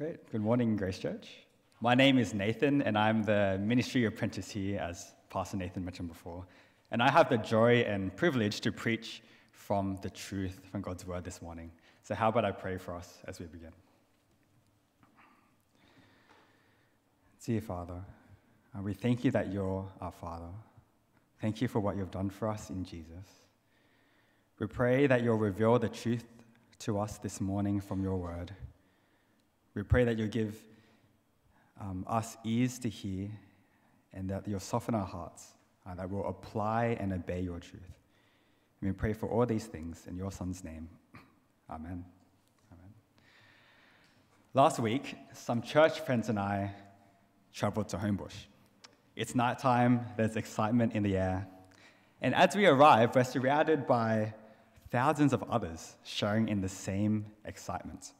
Great. Good morning, Grace Church. My name is Nathan, and I'm the ministry apprentice here, as Pastor Nathan mentioned before. And I have the joy and privilege to preach from the truth from God's word this morning. So, how about I pray for us as we begin? Dear Father, uh, we thank you that you're our Father. Thank you for what you've done for us in Jesus. We pray that you'll reveal the truth to us this morning from your word. We pray that you'll give um, us ears to hear and that you'll soften our hearts, uh, that we'll apply and obey your truth. And we pray for all these things in your Son's name. Amen. Amen. Last week, some church friends and I traveled to Homebush. It's nighttime, there's excitement in the air. And as we arrive, we're surrounded by thousands of others sharing in the same excitement.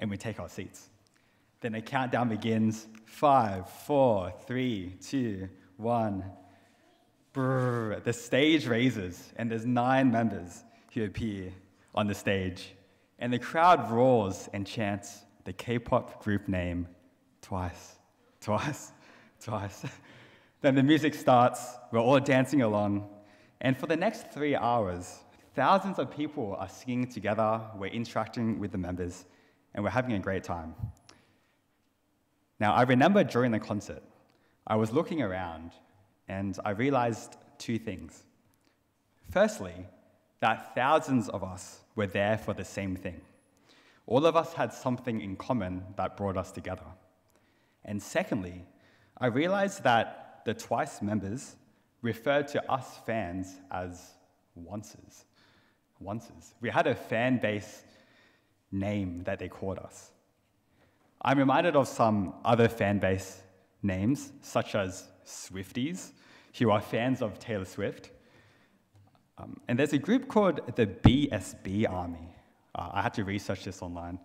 And we take our seats. Then a countdown begins five, four, three, two, one. Brrr, the stage raises, and there's nine members who appear on the stage. And the crowd roars and chants the K pop group name twice, twice, twice. then the music starts, we're all dancing along, and for the next three hours, thousands of people are singing together, we're interacting with the members, and we're having a great time. Now, I remember during the concert, I was looking around and I realized two things. Firstly, that thousands of us were there for the same thing. All of us had something in common that brought us together. And secondly, I realized that the Twice members referred to us fans as onces. Onces. We had a fan base name that they called us. I'm reminded of some other fan base names, such as Swifties, who are fans of Taylor Swift. Um, and there's a group called the BSB Army. Uh, I had to research this online.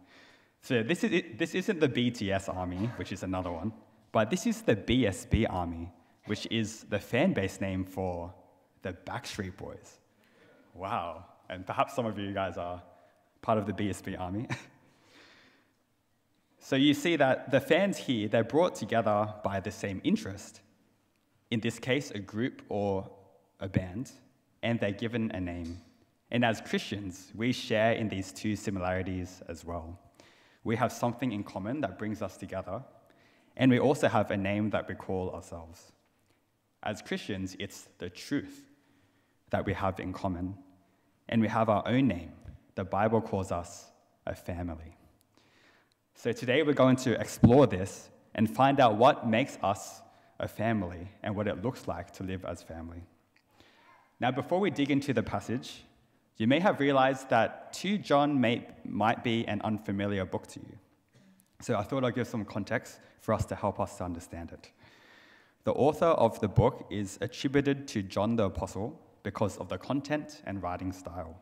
So this, is, this isn't the BTS Army, which is another one, but this is the BSB Army, which is the fan base name for the Backstreet Boys. Wow. And perhaps some of you guys are part of the BSB Army. So you see that the fans here, they're brought together by the same interest. In this case, a group or a band, and they're given a name. And as Christians, we share in these two similarities as well. We have something in common that brings us together, and we also have a name that we call ourselves. As Christians, it's the truth that we have in common, and we have our own name. The Bible calls us a family. So today we're going to explore this and find out what makes us a family and what it looks like to live as family. Now, before we dig into the passage, you may have realized that 2 John may, might be an unfamiliar book to you. So I thought I'd give some context for us to help us to understand it. The author of the book is attributed to John the Apostle because of the content and writing style.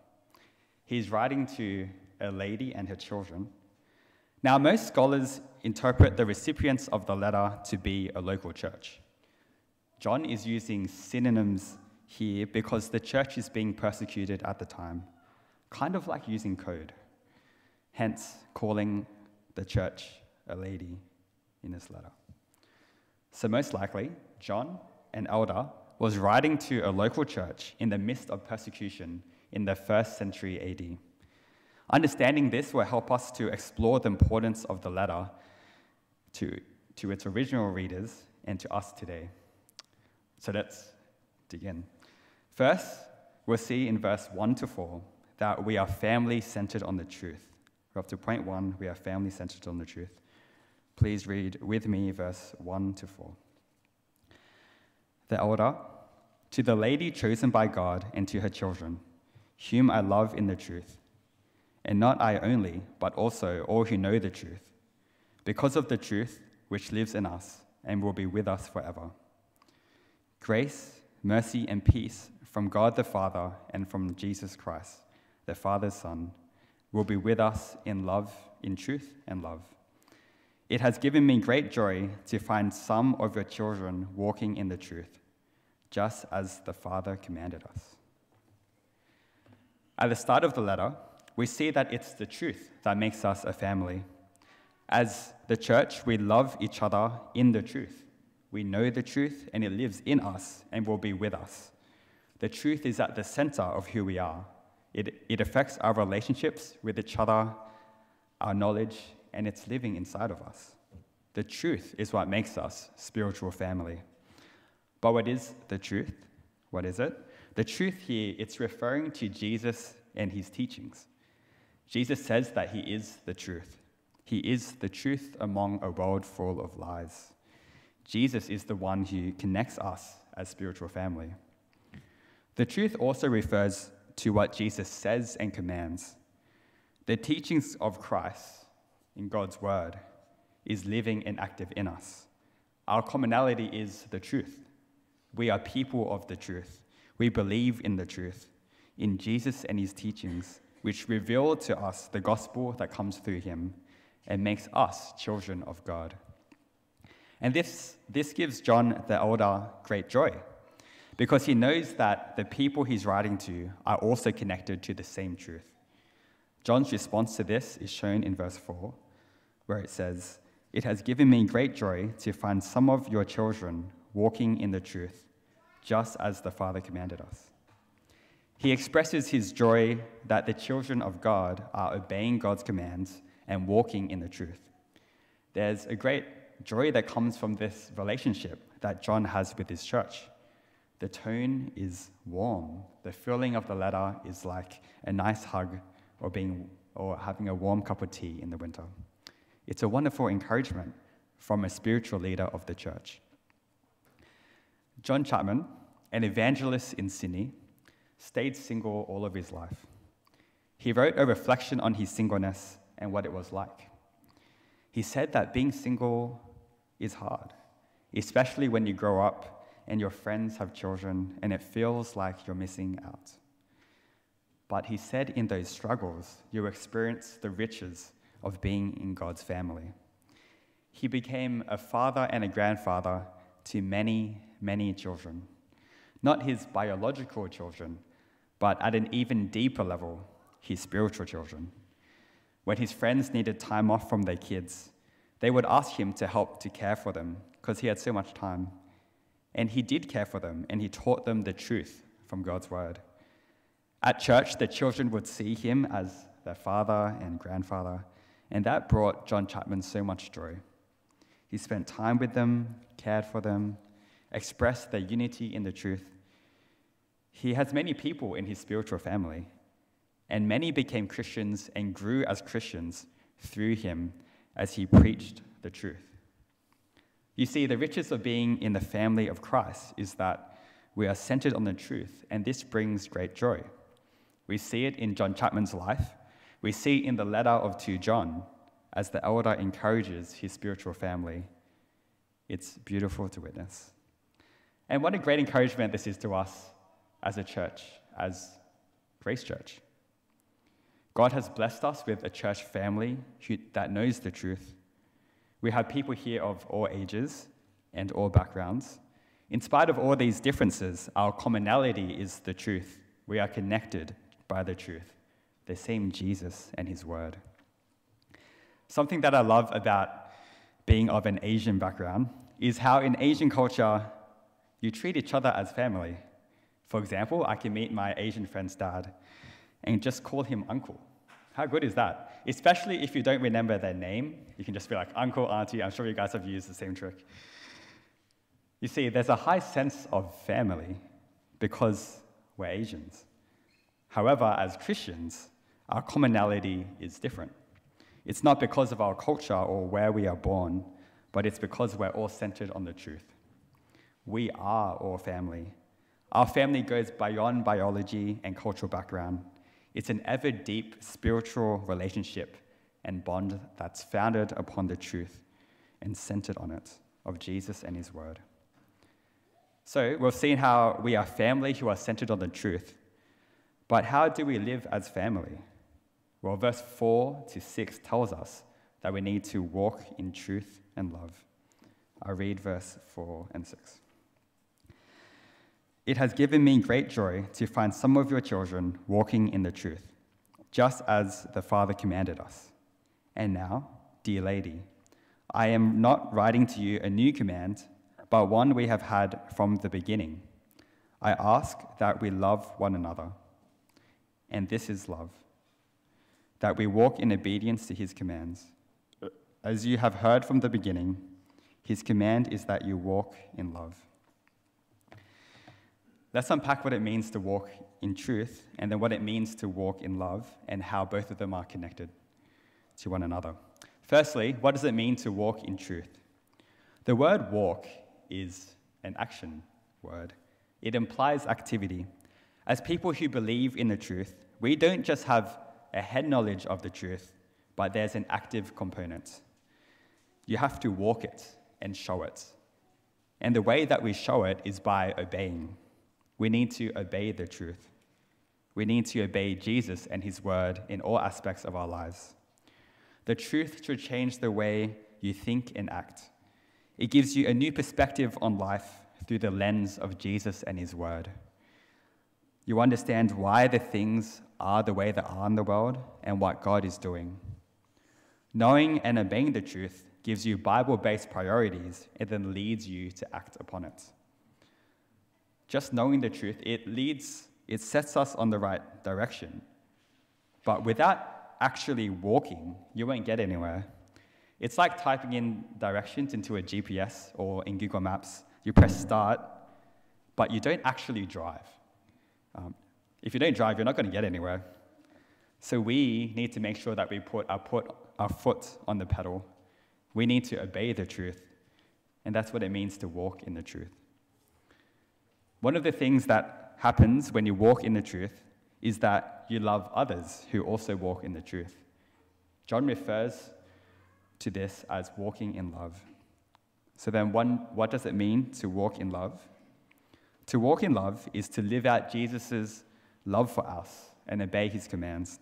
He's writing to a lady and her children now, most scholars interpret the recipients of the letter to be a local church. John is using synonyms here because the church is being persecuted at the time, kind of like using code, hence calling the church a lady in this letter. So, most likely, John, an elder, was writing to a local church in the midst of persecution in the first century AD. Understanding this will help us to explore the importance of the letter to, to its original readers and to us today. So let's dig in. First, we'll see in verse 1 to 4 that we are family centered on the truth. We're up to point 1, we are family centered on the truth. Please read with me verse 1 to 4. The elder, to the lady chosen by God and to her children, whom I love in the truth and not I only, but also all who know the truth, because of the truth which lives in us and will be with us forever. Grace, mercy, and peace from God the Father and from Jesus Christ, the Father's Son, will be with us in love, in truth and love. It has given me great joy to find some of your children walking in the truth, just as the Father commanded us. At the start of the letter, we see that it's the truth that makes us a family. As the church, we love each other in the truth. We know the truth, and it lives in us and will be with us. The truth is at the center of who we are. It, it affects our relationships with each other, our knowledge, and it's living inside of us. The truth is what makes us spiritual family. But what is the truth? What is it? The truth here, it's referring to Jesus and his teachings. Jesus says that he is the truth. He is the truth among a world full of lies. Jesus is the one who connects us as spiritual family. The truth also refers to what Jesus says and commands. The teachings of Christ in God's word is living and active in us. Our commonality is the truth. We are people of the truth. We believe in the truth, in Jesus and his teachings, which reveal to us the gospel that comes through him and makes us children of God. And this, this gives John the elder great joy because he knows that the people he's writing to are also connected to the same truth. John's response to this is shown in verse 4, where it says, It has given me great joy to find some of your children walking in the truth, just as the Father commanded us. He expresses his joy that the children of God are obeying God's commands and walking in the truth. There's a great joy that comes from this relationship that John has with his church. The tone is warm. The feeling of the letter is like a nice hug or, being, or having a warm cup of tea in the winter. It's a wonderful encouragement from a spiritual leader of the church. John Chapman, an evangelist in Sydney, stayed single all of his life. He wrote a reflection on his singleness and what it was like. He said that being single is hard, especially when you grow up and your friends have children and it feels like you're missing out. But he said in those struggles, you experience the riches of being in God's family. He became a father and a grandfather to many, many children. Not his biological children, but at an even deeper level, his spiritual children. When his friends needed time off from their kids, they would ask him to help to care for them because he had so much time. And he did care for them, and he taught them the truth from God's word. At church, the children would see him as their father and grandfather, and that brought John Chapman so much joy. He spent time with them, cared for them, expressed their unity in the truth. He has many people in his spiritual family, and many became Christians and grew as Christians through him as he preached the truth. You see, the riches of being in the family of Christ is that we are centered on the truth, and this brings great joy. We see it in John Chapman's life. We see it in the letter of 2 John as the elder encourages his spiritual family. It's beautiful to witness. And what a great encouragement this is to us as a church, as Grace Church. God has blessed us with a church family that knows the truth. We have people here of all ages and all backgrounds. In spite of all these differences, our commonality is the truth. We are connected by the truth, the same Jesus and his word. Something that I love about being of an Asian background is how in Asian culture, you treat each other as family. For example, I can meet my Asian friend's dad and just call him uncle. How good is that? Especially if you don't remember their name, you can just be like, uncle, auntie. I'm sure you guys have used the same trick. You see, there's a high sense of family because we're Asians. However, as Christians, our commonality is different. It's not because of our culture or where we are born, but it's because we're all centered on the truth. We are all family. Our family goes beyond biology and cultural background. It's an ever deep spiritual relationship and bond that's founded upon the truth and centered on it of Jesus and his word. So, we've seen how we are family who are centered on the truth. But how do we live as family? Well, verse 4 to 6 tells us that we need to walk in truth and love. I'll read verse 4 and 6. It has given me great joy to find some of your children walking in the truth, just as the Father commanded us. And now, dear lady, I am not writing to you a new command, but one we have had from the beginning. I ask that we love one another. And this is love that we walk in obedience to his commands. As you have heard from the beginning, his command is that you walk in love. Let's unpack what it means to walk in truth and then what it means to walk in love and how both of them are connected to one another. Firstly, what does it mean to walk in truth? The word walk is an action word, it implies activity. As people who believe in the truth, we don't just have a head knowledge of the truth, but there's an active component. You have to walk it and show it. And the way that we show it is by obeying. We need to obey the truth. We need to obey Jesus and his word in all aspects of our lives. The truth should change the way you think and act. It gives you a new perspective on life through the lens of Jesus and his word. You understand why the things are the way they are in the world and what God is doing. Knowing and obeying the truth gives you Bible based priorities and then leads you to act upon it. Just knowing the truth, it leads, it sets us on the right direction. But without actually walking, you won't get anywhere. It's like typing in directions into a GPS or in Google Maps. You press start, but you don't actually drive. Um, if you don't drive, you're not going to get anywhere. So we need to make sure that we put our, put our foot on the pedal. We need to obey the truth. And that's what it means to walk in the truth. One of the things that happens when you walk in the truth is that you love others who also walk in the truth. John refers to this as walking in love. So then, one, what does it mean to walk in love? To walk in love is to live out Jesus' love for us and obey his commands.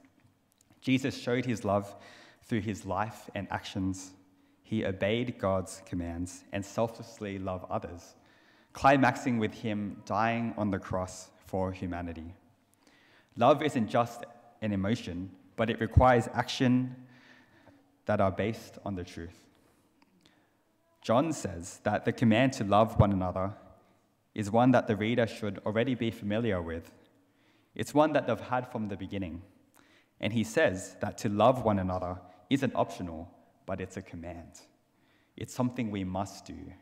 Jesus showed his love through his life and actions. He obeyed God's commands and selflessly loved others, climaxing with him dying on the cross for humanity. Love isn't just an emotion, but it requires action that are based on the truth. John says that the command to love one another is one that the reader should already be familiar with. It's one that they've had from the beginning. And he says that to love one another isn't optional, but it's a command. It's something we must do.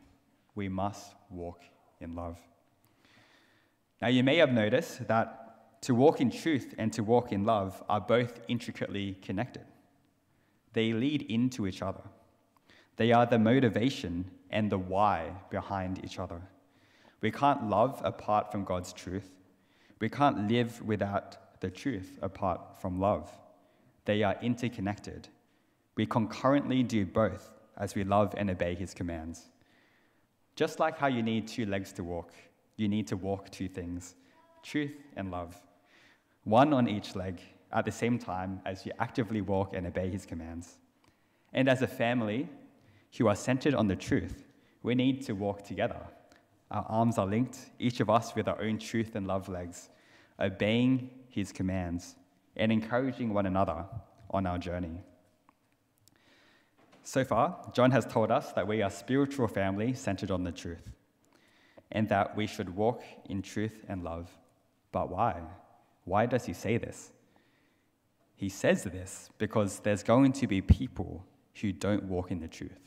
We must walk in love. Now, you may have noticed that to walk in truth and to walk in love are both intricately connected. They lead into each other. They are the motivation and the why behind each other. We can't love apart from God's truth. We can't live without the truth apart from love. They are interconnected. We concurrently do both as we love and obey his commands. Just like how you need two legs to walk, you need to walk two things truth and love. One on each leg at the same time as you actively walk and obey his commands. And as a family who are centered on the truth, we need to walk together our arms are linked, each of us with our own truth and love legs, obeying his commands and encouraging one another on our journey. So far, John has told us that we are spiritual family centered on the truth and that we should walk in truth and love. But why? Why does he say this? He says this because there's going to be people who don't walk in the truth.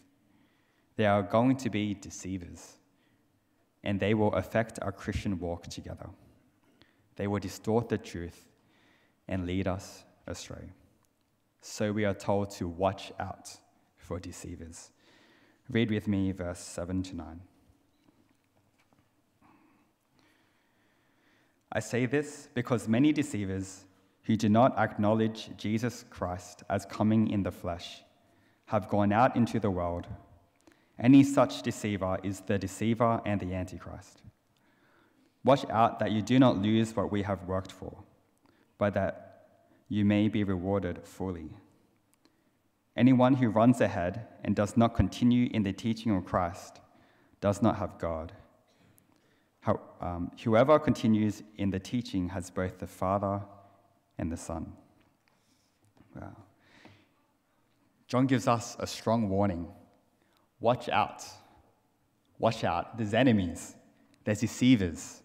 There are going to be deceivers and they will affect our Christian walk together. They will distort the truth and lead us astray. So we are told to watch out for deceivers. Read with me verse 7 to 9. I say this because many deceivers who do not acknowledge Jesus Christ as coming in the flesh have gone out into the world any such deceiver is the deceiver and the Antichrist. Watch out that you do not lose what we have worked for, but that you may be rewarded fully. Anyone who runs ahead and does not continue in the teaching of Christ does not have God. How, um, whoever continues in the teaching has both the Father and the Son. Wow. John gives us a strong warning watch out. Watch out. There's enemies, there's deceivers.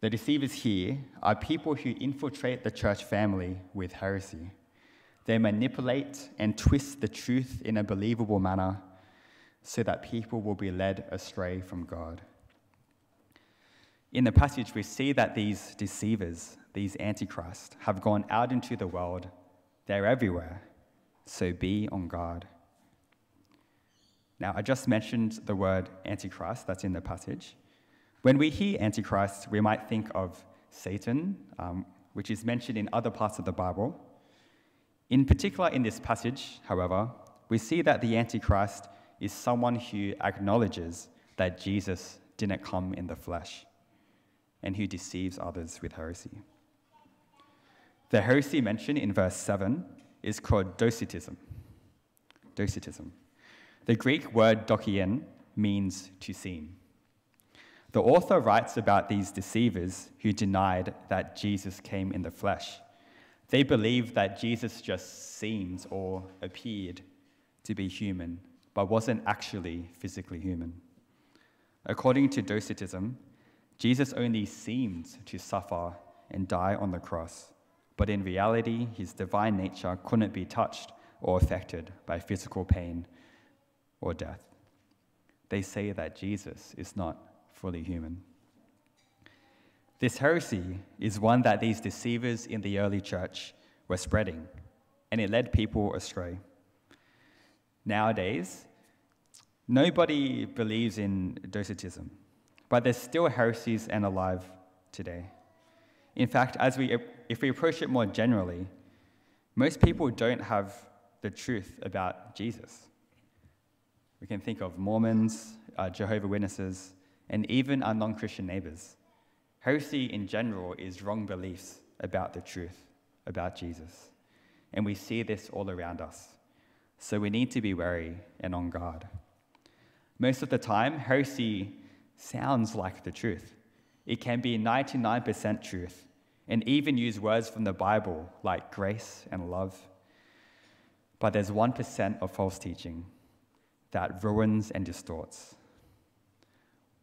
The deceivers here are people who infiltrate the church family with heresy. They manipulate and twist the truth in a believable manner so that people will be led astray from God. In the passage, we see that these deceivers, these antichrists, have gone out into the world. They're everywhere. So be on guard. Now, I just mentioned the word antichrist that's in the passage. When we hear antichrist, we might think of Satan, um, which is mentioned in other parts of the Bible. In particular, in this passage, however, we see that the antichrist is someone who acknowledges that Jesus didn't come in the flesh and who deceives others with heresy. The heresy mentioned in verse 7 is called Docetism. Docetism. The Greek word dokein means to seem. The author writes about these deceivers who denied that Jesus came in the flesh. They believed that Jesus just seemed or appeared to be human, but wasn't actually physically human. According to Docetism, Jesus only seemed to suffer and die on the cross, but in reality, his divine nature couldn't be touched or affected by physical pain or death. They say that Jesus is not fully human. This heresy is one that these deceivers in the early church were spreading, and it led people astray. Nowadays, nobody believes in docetism, but there's still heresies and alive today. In fact, as we, if we approach it more generally, most people don't have the truth about Jesus. We can think of Mormons, uh, Jehovah Witnesses, and even our non Christian neighbors. Heresy in general is wrong beliefs about the truth, about Jesus. And we see this all around us. So we need to be wary and on guard. Most of the time, heresy sounds like the truth. It can be 99% truth and even use words from the Bible like grace and love. But there's 1% of false teaching that ruins and distorts.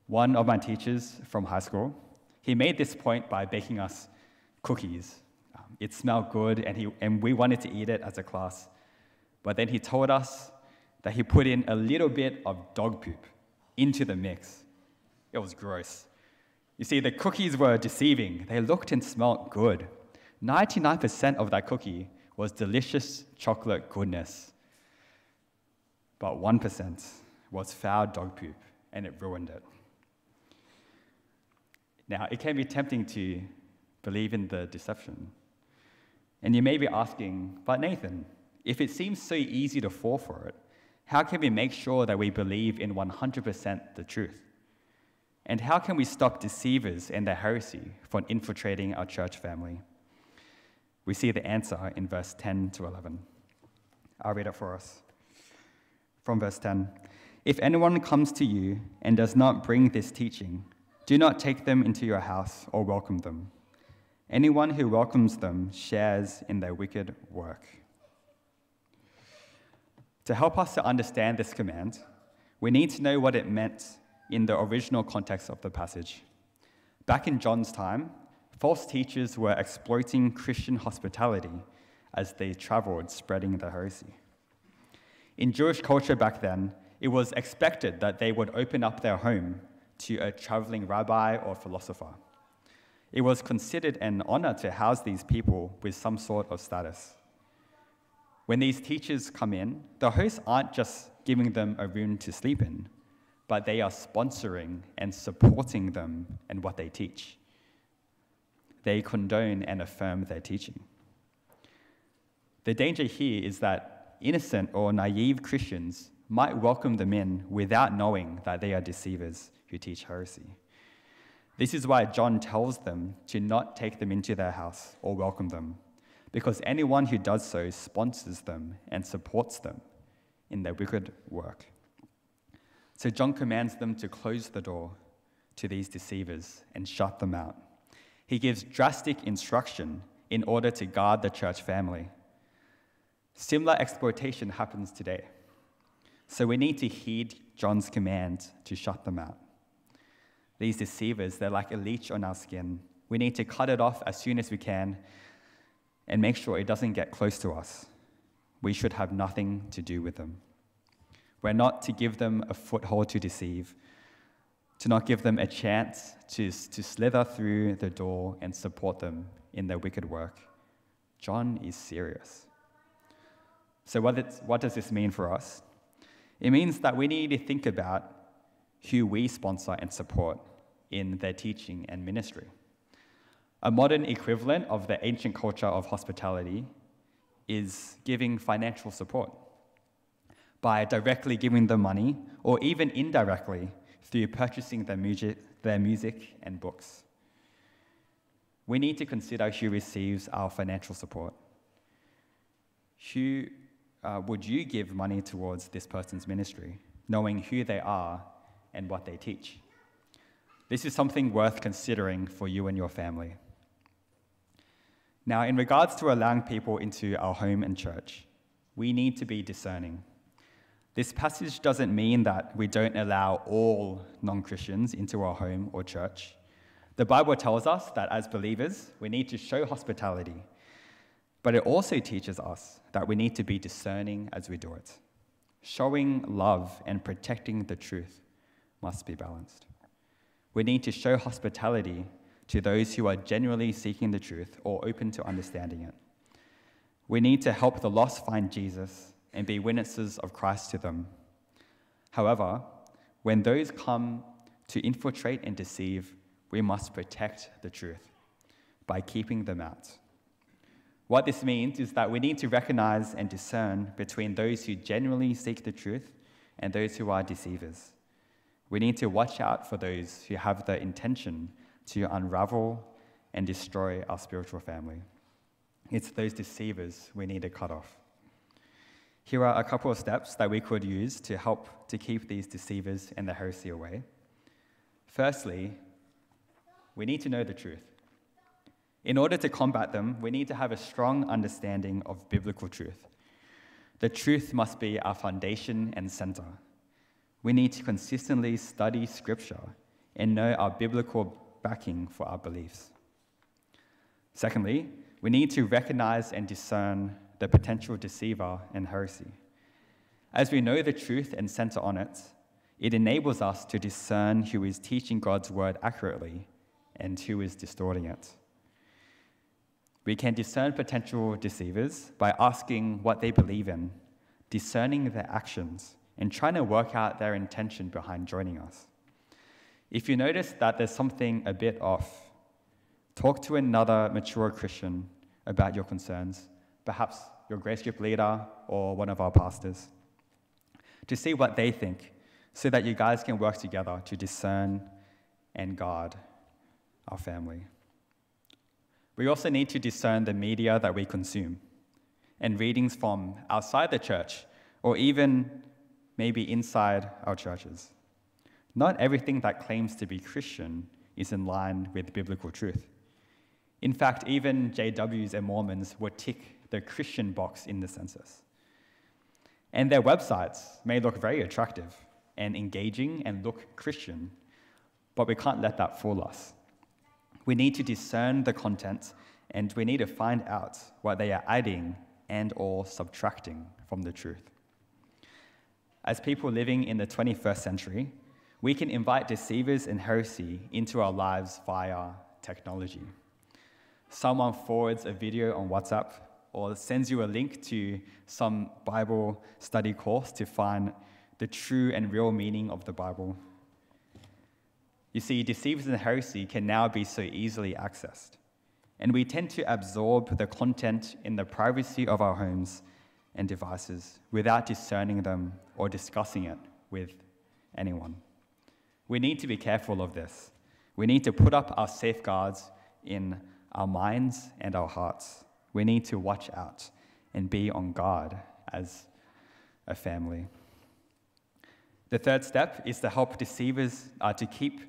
One of my teachers from high school, he made this point by baking us cookies. Um, it smelled good, and, he, and we wanted to eat it as a class. But then he told us that he put in a little bit of dog poop into the mix. It was gross. You see, the cookies were deceiving. They looked and smelled good. 99% of that cookie was delicious chocolate goodness but 1% was foul dog poop, and it ruined it. Now, it can be tempting to believe in the deception. And you may be asking, but Nathan, if it seems so easy to fall for it, how can we make sure that we believe in 100% the truth? And how can we stop deceivers and their heresy from infiltrating our church family? We see the answer in verse 10 to 11. I'll read it for us from verse 10 If anyone comes to you and does not bring this teaching, do not take them into your house or welcome them. Anyone who welcomes them shares in their wicked work. To help us to understand this command, we need to know what it meant in the original context of the passage. Back in John's time, false teachers were exploiting Christian hospitality as they traveled spreading the heresy. In Jewish culture back then, it was expected that they would open up their home to a traveling rabbi or philosopher. It was considered an honor to house these people with some sort of status. When these teachers come in, the hosts aren't just giving them a room to sleep in, but they are sponsoring and supporting them and what they teach. They condone and affirm their teaching. The danger here is that innocent or naive Christians might welcome them in without knowing that they are deceivers who teach heresy. This is why John tells them to not take them into their house or welcome them, because anyone who does so sponsors them and supports them in their wicked work. So John commands them to close the door to these deceivers and shut them out. He gives drastic instruction in order to guard the church family Similar exploitation happens today. So we need to heed John's command to shut them out. These deceivers, they're like a leech on our skin. We need to cut it off as soon as we can and make sure it doesn't get close to us. We should have nothing to do with them. We're not to give them a foothold to deceive, to not give them a chance to, to slither through the door and support them in their wicked work. John is serious. So, what, what does this mean for us? It means that we need to think about who we sponsor and support in their teaching and ministry. A modern equivalent of the ancient culture of hospitality is giving financial support by directly giving them money or even indirectly through purchasing their music, their music and books. We need to consider who receives our financial support. Who uh, would you give money towards this person's ministry, knowing who they are and what they teach? This is something worth considering for you and your family. Now, in regards to allowing people into our home and church, we need to be discerning. This passage doesn't mean that we don't allow all non Christians into our home or church. The Bible tells us that as believers, we need to show hospitality but it also teaches us that we need to be discerning as we do it. Showing love and protecting the truth must be balanced. We need to show hospitality to those who are genuinely seeking the truth or open to understanding it. We need to help the lost find Jesus and be witnesses of Christ to them. However, when those come to infiltrate and deceive, we must protect the truth by keeping them out. What this means is that we need to recognize and discern between those who genuinely seek the truth and those who are deceivers. We need to watch out for those who have the intention to unravel and destroy our spiritual family. It's those deceivers we need to cut off. Here are a couple of steps that we could use to help to keep these deceivers and the heresy away. Firstly, we need to know the truth. In order to combat them, we need to have a strong understanding of biblical truth. The truth must be our foundation and center. We need to consistently study Scripture and know our biblical backing for our beliefs. Secondly, we need to recognize and discern the potential deceiver and heresy. As we know the truth and center on it, it enables us to discern who is teaching God's word accurately and who is distorting it. We can discern potential deceivers by asking what they believe in, discerning their actions, and trying to work out their intention behind joining us. If you notice that there's something a bit off, talk to another mature Christian about your concerns, perhaps your grace group leader or one of our pastors, to see what they think so that you guys can work together to discern and guard our family. We also need to discern the media that we consume and readings from outside the church or even maybe inside our churches. Not everything that claims to be Christian is in line with biblical truth. In fact, even JWs and Mormons would tick the Christian box in the census. And their websites may look very attractive and engaging and look Christian, but we can't let that fool us. We need to discern the content and we need to find out what they are adding and or subtracting from the truth. As people living in the 21st century, we can invite deceivers and heresy into our lives via technology. Someone forwards a video on WhatsApp or sends you a link to some Bible study course to find the true and real meaning of the Bible you see, deceivers and heresy can now be so easily accessed, and we tend to absorb the content in the privacy of our homes and devices without discerning them or discussing it with anyone. We need to be careful of this. We need to put up our safeguards in our minds and our hearts. We need to watch out and be on guard as a family. The third step is to help deceivers uh, to keep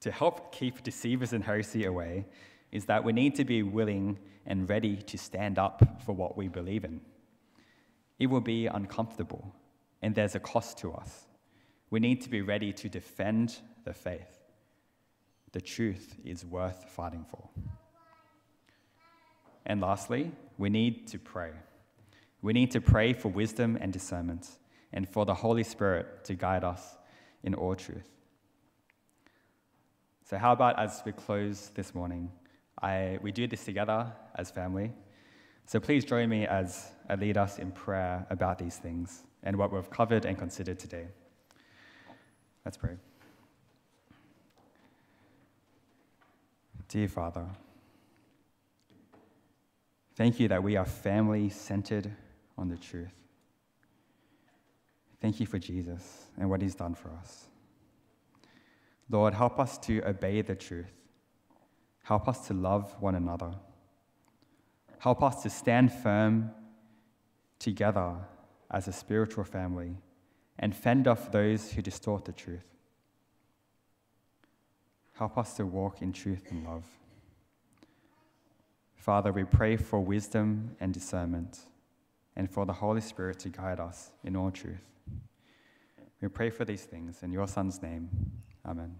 to help keep deceivers and heresy away is that we need to be willing and ready to stand up for what we believe in. It will be uncomfortable, and there's a cost to us. We need to be ready to defend the faith. The truth is worth fighting for. And lastly, we need to pray. We need to pray for wisdom and discernment, and for the Holy Spirit to guide us in all truth. So, how about as we close this morning, I, we do this together as family. So, please join me as I lead us in prayer about these things and what we've covered and considered today. Let's pray. Dear Father, thank you that we are family centered on the truth. Thank you for Jesus and what he's done for us. Lord, help us to obey the truth. Help us to love one another. Help us to stand firm together as a spiritual family and fend off those who distort the truth. Help us to walk in truth and love. Father, we pray for wisdom and discernment and for the Holy Spirit to guide us in all truth. We pray for these things in your Son's name. Amen.